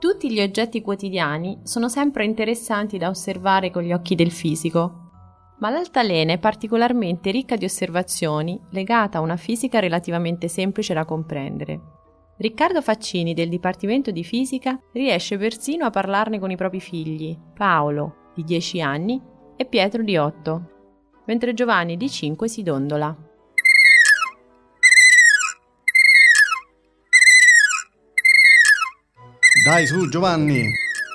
Tutti gli oggetti quotidiani sono sempre interessanti da osservare con gli occhi del fisico, ma l'altalena è particolarmente ricca di osservazioni legata a una fisica relativamente semplice da comprendere. Riccardo Faccini del Dipartimento di Fisica riesce persino a parlarne con i propri figli, Paolo, di 10 anni, e Pietro di 8, mentre Giovanni di 5 si dondola. Dai su Giovanni,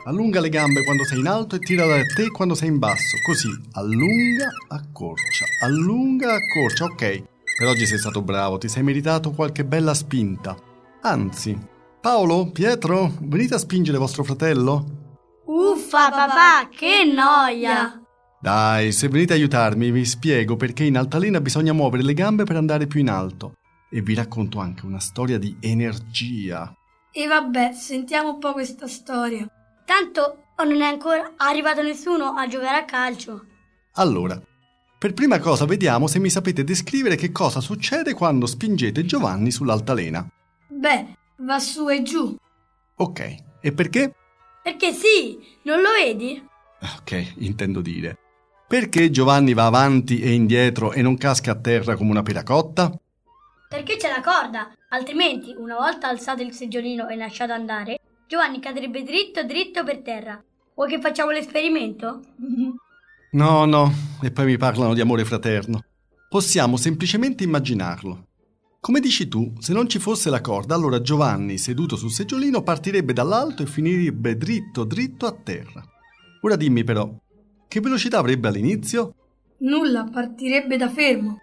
allunga le gambe quando sei in alto e tira da te quando sei in basso. Così, allunga, accorcia, allunga, accorcia. Ok, per oggi sei stato bravo, ti sei meritato qualche bella spinta. Anzi, Paolo, Pietro, venite a spingere vostro fratello? Uffa papà, che noia! Dai, se venite a aiutarmi vi spiego perché in altalena bisogna muovere le gambe per andare più in alto. E vi racconto anche una storia di energia. E vabbè, sentiamo un po' questa storia. Tanto non è ancora arrivato nessuno a giocare a calcio. Allora, per prima cosa vediamo se mi sapete descrivere che cosa succede quando spingete Giovanni sull'altalena. Beh, va su e giù. Ok, e perché? Perché sì, non lo vedi? Ok, intendo dire. Perché Giovanni va avanti e indietro e non casca a terra come una peracotta? Perché c'è la corda, altrimenti, una volta alzato il seggiolino e lasciato andare, Giovanni cadrebbe dritto dritto per terra. Vuoi che facciamo l'esperimento? No, no, e poi mi parlano di amore fraterno. Possiamo semplicemente immaginarlo. Come dici tu, se non ci fosse la corda, allora Giovanni, seduto sul seggiolino, partirebbe dall'alto e finirebbe dritto dritto a terra. Ora dimmi però, che velocità avrebbe all'inizio? Nulla, partirebbe da fermo.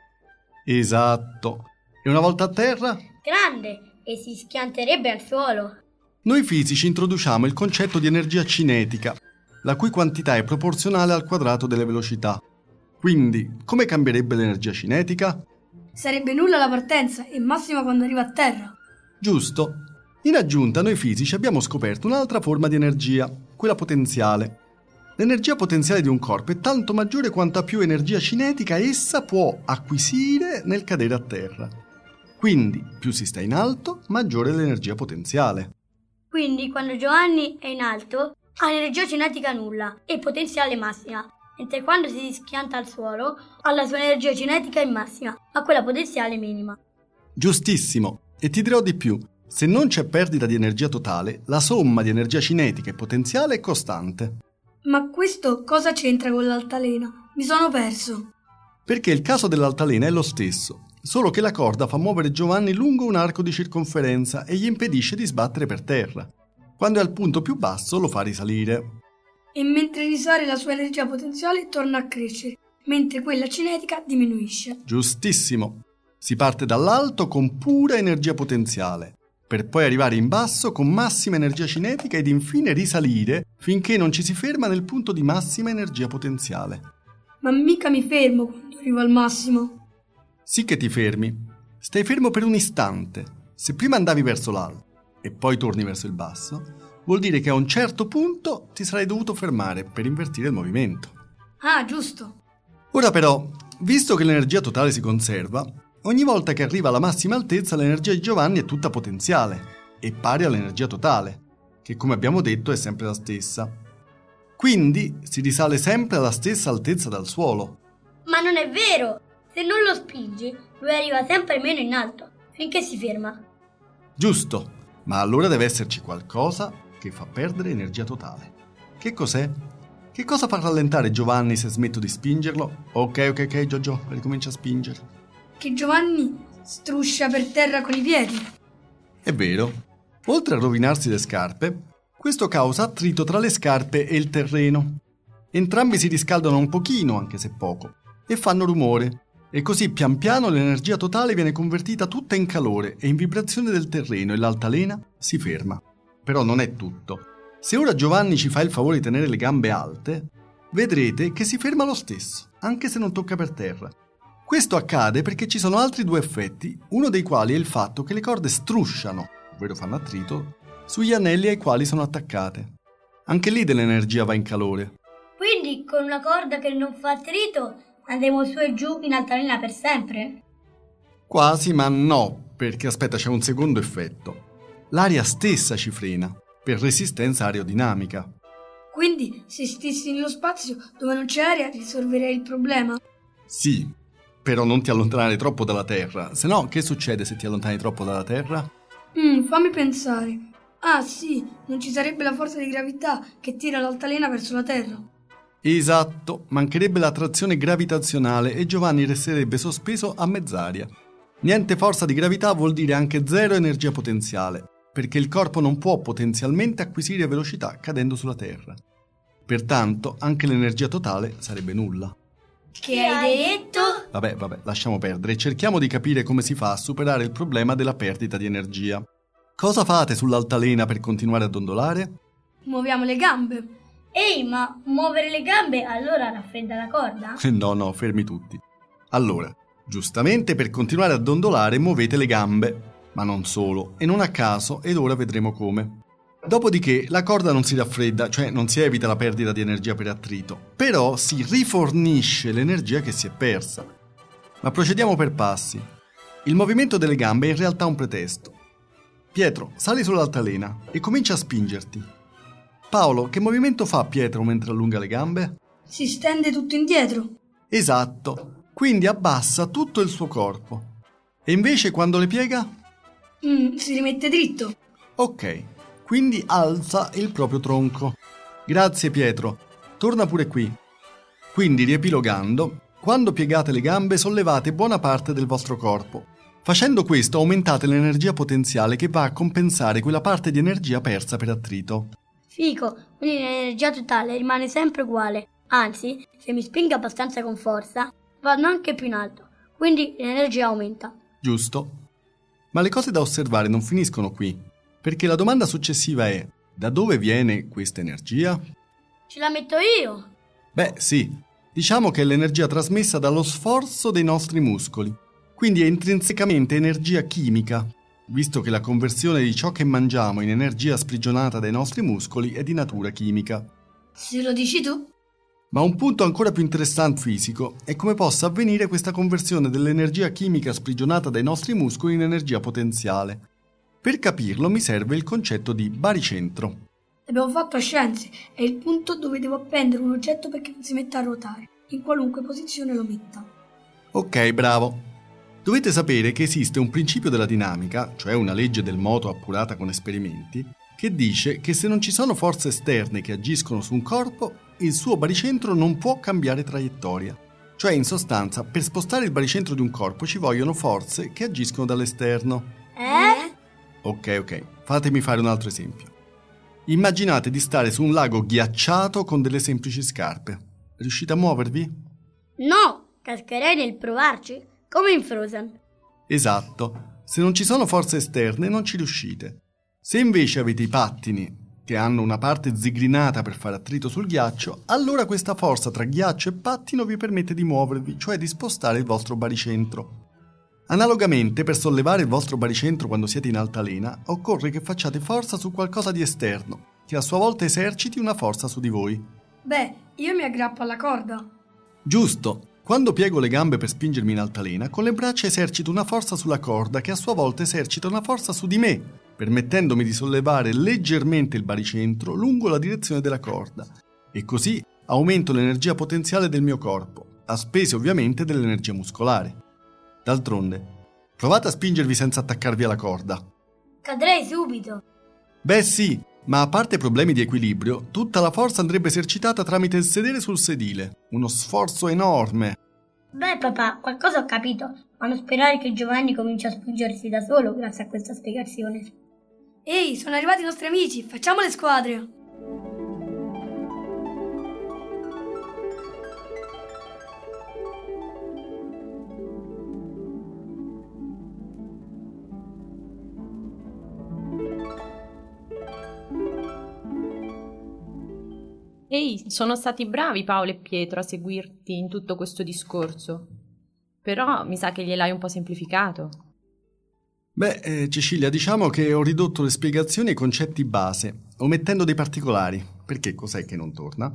Esatto. E una volta a terra? Grande, e si schianterebbe al suolo. Noi fisici introduciamo il concetto di energia cinetica, la cui quantità è proporzionale al quadrato delle velocità. Quindi, come cambierebbe l'energia cinetica? Sarebbe nulla la partenza e massima quando arriva a terra. Giusto. In aggiunta, noi fisici abbiamo scoperto un'altra forma di energia, quella potenziale. L'energia potenziale di un corpo è tanto maggiore quanta più energia cinetica essa può acquisire nel cadere a terra. Quindi, più si sta in alto, maggiore è l'energia potenziale. Quindi, quando Giovanni è in alto, ha energia cinetica nulla e potenziale massima, mentre quando si schianta al suolo, ha la sua energia cinetica in massima, ma quella potenziale minima. Giustissimo. E ti dirò di più. Se non c'è perdita di energia totale, la somma di energia cinetica e potenziale è costante. Ma questo cosa c'entra con l'altalena? Mi sono perso. Perché il caso dell'altalena è lo stesso, solo che la corda fa muovere Giovanni lungo un arco di circonferenza e gli impedisce di sbattere per terra. Quando è al punto più basso lo fa risalire. E mentre risale la sua energia potenziale torna a crescere, mentre quella cinetica diminuisce. Giustissimo. Si parte dall'alto con pura energia potenziale, per poi arrivare in basso con massima energia cinetica ed infine risalire finché non ci si ferma nel punto di massima energia potenziale. Ma mica mi fermo quando arrivo al massimo. Sì che ti fermi. Stai fermo per un istante. Se prima andavi verso l'alto e poi torni verso il basso, vuol dire che a un certo punto ti sarai dovuto fermare per invertire il movimento. Ah, giusto. Ora però, visto che l'energia totale si conserva, ogni volta che arriva alla massima altezza l'energia di Giovanni è tutta potenziale e pari all'energia totale, che come abbiamo detto è sempre la stessa. Quindi si risale sempre alla stessa altezza dal suolo. Ma non è vero! Se non lo spingi, lui arriva sempre meno in alto, finché si ferma. Giusto, ma allora deve esserci qualcosa che fa perdere energia totale. Che cos'è? Che cosa fa rallentare Giovanni se smetto di spingerlo? Ok, ok, ok, Giorgio, ricomincia a spingere. Che Giovanni struscia per terra con i piedi. È vero. Oltre a rovinarsi le scarpe, questo causa attrito tra le scarpe e il terreno. Entrambi si riscaldano un pochino, anche se poco, e fanno rumore. E così pian piano l'energia totale viene convertita tutta in calore e in vibrazione del terreno e l'altalena si ferma. Però non è tutto. Se ora Giovanni ci fa il favore di tenere le gambe alte, vedrete che si ferma lo stesso, anche se non tocca per terra. Questo accade perché ci sono altri due effetti, uno dei quali è il fatto che le corde strusciano, ovvero fanno attrito, sugli anelli ai quali sono attaccate. Anche lì dell'energia va in calore. Quindi con una corda che non fa attrito andremo su e giù in altalena per sempre? Quasi, ma no, perché aspetta, c'è un secondo effetto. L'aria stessa ci frena, per resistenza aerodinamica. Quindi, se stessi nello spazio dove non c'è aria, risolverei il problema? Sì, però non ti allontanare troppo dalla Terra. Se no, che succede se ti allontani troppo dalla Terra? Mm, fammi pensare. Ah, sì, non ci sarebbe la forza di gravità che tira l'altalena verso la Terra. Esatto, mancherebbe l'attrazione gravitazionale e Giovanni resterebbe sospeso a mezz'aria. Niente forza di gravità vuol dire anche zero energia potenziale, perché il corpo non può potenzialmente acquisire velocità cadendo sulla Terra. Pertanto anche l'energia totale sarebbe nulla. Che hai detto? Vabbè, vabbè, lasciamo perdere. Cerchiamo di capire come si fa a superare il problema della perdita di energia. Cosa fate sull'altalena per continuare a dondolare? Muoviamo le gambe. Ehi, ma muovere le gambe allora raffredda la corda? No, no, fermi tutti. Allora, giustamente per continuare a dondolare muovete le gambe, ma non solo, e non a caso, ed ora vedremo come. Dopodiché la corda non si raffredda, cioè non si evita la perdita di energia per attrito, però si rifornisce l'energia che si è persa. Ma procediamo per passi. Il movimento delle gambe è in realtà un pretesto. Pietro, sali sull'altalena e comincia a spingerti. Paolo, che movimento fa Pietro mentre allunga le gambe? Si stende tutto indietro. Esatto, quindi abbassa tutto il suo corpo. E invece quando le piega? Mm, si rimette dritto. Ok, quindi alza il proprio tronco. Grazie Pietro, torna pure qui. Quindi riepilogando, quando piegate le gambe sollevate buona parte del vostro corpo. Facendo questo aumentate l'energia potenziale che va a compensare quella parte di energia persa per attrito. Fico, quindi l'energia totale rimane sempre uguale. Anzi, se mi spingo abbastanza con forza, vado anche più in alto. Quindi l'energia aumenta. Giusto. Ma le cose da osservare non finiscono qui, perché la domanda successiva è da dove viene questa energia? Ce la metto io. Beh, sì. Diciamo che è l'energia trasmessa dallo sforzo dei nostri muscoli. Quindi è intrinsecamente energia chimica, visto che la conversione di ciò che mangiamo in energia sprigionata dai nostri muscoli è di natura chimica. Se lo dici tu? Ma un punto ancora più interessante fisico è come possa avvenire questa conversione dell'energia chimica sprigionata dai nostri muscoli in energia potenziale. Per capirlo mi serve il concetto di baricentro. Abbiamo fatto scienze, è il punto dove devo appendere un oggetto perché non si metta a ruotare, in qualunque posizione lo metta. Ok, bravo. Dovete sapere che esiste un principio della dinamica, cioè una legge del moto appurata con esperimenti, che dice che se non ci sono forze esterne che agiscono su un corpo, il suo baricentro non può cambiare traiettoria. Cioè, in sostanza, per spostare il baricentro di un corpo ci vogliono forze che agiscono dall'esterno. Eh? Ok, ok, fatemi fare un altro esempio. Immaginate di stare su un lago ghiacciato con delle semplici scarpe. Riuscite a muovervi? No, cascherei nel provarci, come in Frozen. Esatto, se non ci sono forze esterne non ci riuscite. Se invece avete i pattini, che hanno una parte zigrinata per fare attrito sul ghiaccio, allora questa forza tra ghiaccio e pattino vi permette di muovervi, cioè di spostare il vostro baricentro. Analogamente, per sollevare il vostro baricentro quando siete in altalena, occorre che facciate forza su qualcosa di esterno, che a sua volta eserciti una forza su di voi. Beh, io mi aggrappo alla corda. Giusto! Quando piego le gambe per spingermi in altalena, con le braccia esercito una forza sulla corda che a sua volta esercita una forza su di me, permettendomi di sollevare leggermente il baricentro lungo la direzione della corda. E così aumento l'energia potenziale del mio corpo, a spese ovviamente dell'energia muscolare. D'altronde, provate a spingervi senza attaccarvi alla corda. Cadrei subito. Beh sì, ma a parte problemi di equilibrio, tutta la forza andrebbe esercitata tramite il sedere sul sedile. Uno sforzo enorme. Beh, papà, qualcosa ho capito, ma non sperare che Giovanni cominci a spingersi da solo grazie a questa spiegazione. Ehi, sono arrivati i nostri amici, facciamo le squadre. Ehi, sono stati bravi Paolo e Pietro a seguirti in tutto questo discorso. Però mi sa che gliel'hai un po' semplificato. Beh, eh, Cecilia, diciamo che ho ridotto le spiegazioni ai concetti base, omettendo dei particolari. Perché cos'è che non torna?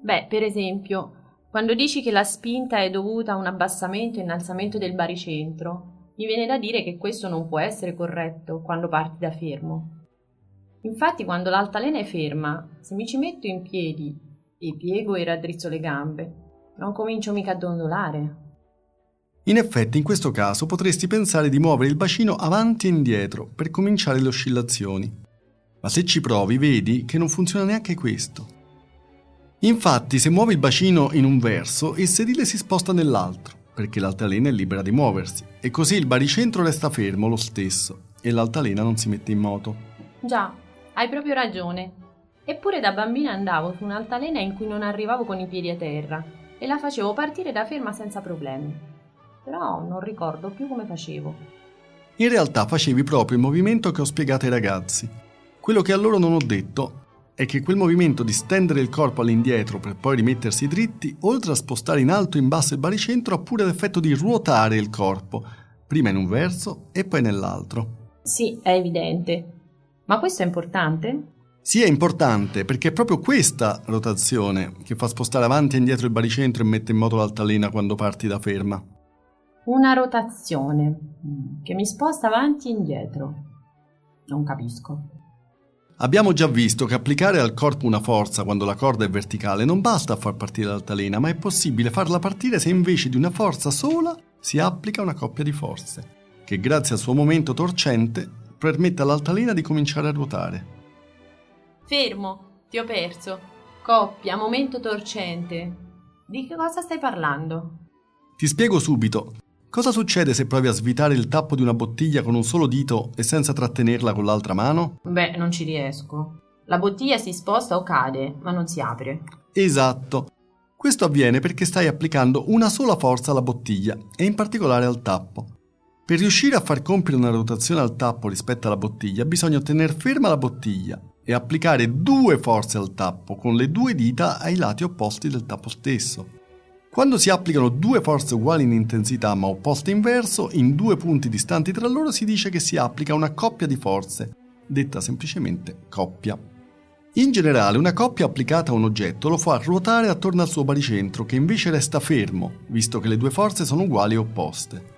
Beh, per esempio, quando dici che la spinta è dovuta a un abbassamento e innalzamento del baricentro, mi viene da dire che questo non può essere corretto quando parti da fermo. Infatti, quando l'altalena è ferma, se mi ci metto in piedi e piego e raddrizzo le gambe, non comincio mica a dondolare. In effetti, in questo caso potresti pensare di muovere il bacino avanti e indietro per cominciare le oscillazioni. Ma se ci provi, vedi che non funziona neanche questo. Infatti, se muovi il bacino in un verso, il sedile si sposta nell'altro, perché l'altalena è libera di muoversi, e così il baricentro resta fermo lo stesso e l'altalena non si mette in moto. Già, hai proprio ragione. Eppure da bambina andavo su un'altalena in cui non arrivavo con i piedi a terra e la facevo partire da ferma senza problemi. Però non ricordo più come facevo. In realtà facevi proprio il movimento che ho spiegato ai ragazzi. Quello che a loro non ho detto è che quel movimento di stendere il corpo all'indietro per poi rimettersi dritti, oltre a spostare in alto e in basso il baricentro, ha pure l'effetto di ruotare il corpo, prima in un verso e poi nell'altro. Sì, è evidente. Ma questo è importante? Sì, è importante perché è proprio questa rotazione che fa spostare avanti e indietro il baricentro e mette in moto l'altalena quando parti da ferma. Una rotazione mm, che mi sposta avanti e indietro. Non capisco. Abbiamo già visto che applicare al corpo una forza quando la corda è verticale non basta a far partire l'altalena, ma è possibile farla partire se invece di una forza sola si applica una coppia di forze, che grazie al suo momento torcente permette all'altalena di cominciare a ruotare. Fermo, ti ho perso. Coppia, momento torcente. Di che cosa stai parlando? Ti spiego subito. Cosa succede se provi a svitare il tappo di una bottiglia con un solo dito e senza trattenerla con l'altra mano? Beh, non ci riesco. La bottiglia si sposta o cade, ma non si apre. Esatto. Questo avviene perché stai applicando una sola forza alla bottiglia e in particolare al tappo. Per riuscire a far compiere una rotazione al tappo rispetto alla bottiglia bisogna tenere ferma la bottiglia e applicare due forze al tappo con le due dita ai lati opposti del tappo stesso. Quando si applicano due forze uguali in intensità ma opposte in verso, in due punti distanti tra loro si dice che si applica una coppia di forze, detta semplicemente coppia. In generale, una coppia applicata a un oggetto lo fa ruotare attorno al suo baricentro, che invece resta fermo, visto che le due forze sono uguali e opposte.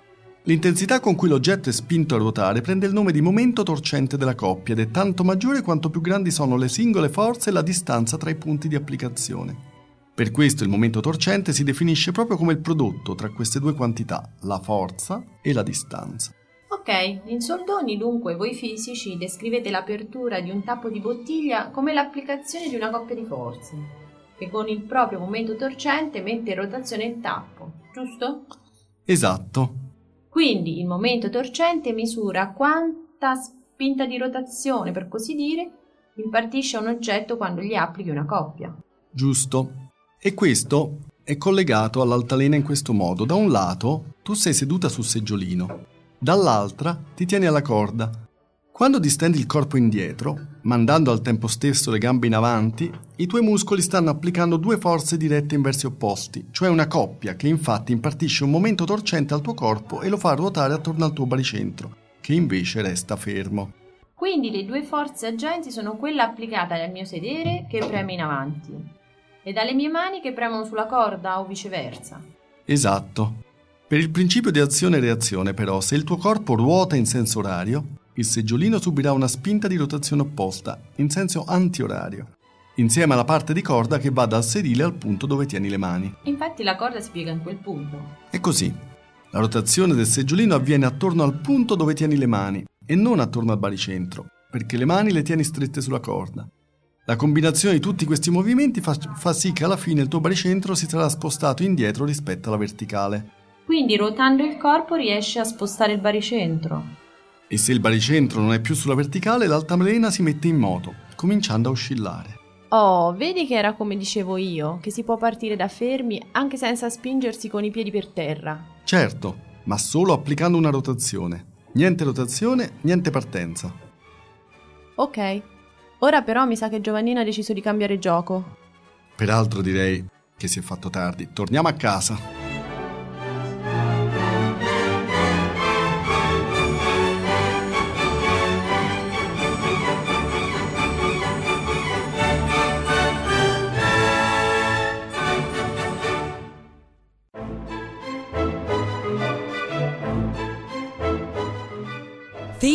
L'intensità con cui l'oggetto è spinto a ruotare prende il nome di momento torcente della coppia ed è tanto maggiore quanto più grandi sono le singole forze e la distanza tra i punti di applicazione. Per questo il momento torcente si definisce proprio come il prodotto tra queste due quantità, la forza e la distanza. Ok, in soldoni dunque voi fisici descrivete l'apertura di un tappo di bottiglia come l'applicazione di una coppia di forze, che con il proprio momento torcente mette in rotazione il tappo, giusto? Esatto. Quindi il momento torcente misura quanta spinta di rotazione, per così dire, impartisce a un oggetto quando gli applichi una coppia. Giusto. E questo è collegato all'altalena in questo modo. Da un lato tu sei seduta sul seggiolino, dall'altra ti tieni alla corda. Quando distendi il corpo indietro, mandando al tempo stesso le gambe in avanti, i tuoi muscoli stanno applicando due forze dirette in versi opposti, cioè una coppia che infatti impartisce un momento torcente al tuo corpo e lo fa ruotare attorno al tuo baricentro, che invece resta fermo. Quindi le due forze agenti sono quella applicata dal mio sedere che preme in avanti e dalle mie mani che premono sulla corda o viceversa. Esatto. Per il principio di azione e reazione, però, se il tuo corpo ruota in senso orario, il seggiolino subirà una spinta di rotazione opposta, in senso antiorario, insieme alla parte di corda che va dal sedile al punto dove tieni le mani. Infatti la corda si piega in quel punto. È così. La rotazione del seggiolino avviene attorno al punto dove tieni le mani e non attorno al baricentro, perché le mani le tieni strette sulla corda. La combinazione di tutti questi movimenti fa, fa, sì che alla fine il tuo baricentro si sarà spostato indietro rispetto alla verticale. Quindi ruotando il corpo riesci a spostare il baricentro. E se il baricentro non è più sulla verticale, l'altalena si mette in moto, cominciando a oscillare. Oh, vedi che era come dicevo io, che si può partire da fermi anche senza spingersi con i piedi per terra. Certo, ma solo applicando una rotazione. Niente rotazione, niente partenza. Ok, Ora però mi sa che Giovannino ha deciso di cambiare gioco. Peraltro direi che si è fatto tardi. Torniamo a casa. The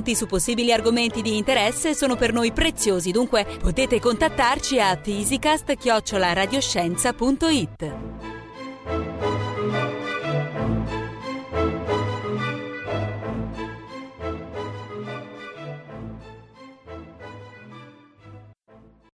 su possibili argomenti di interesse sono per noi preziosi, dunque potete contattarci a physicast-radioscienza.it.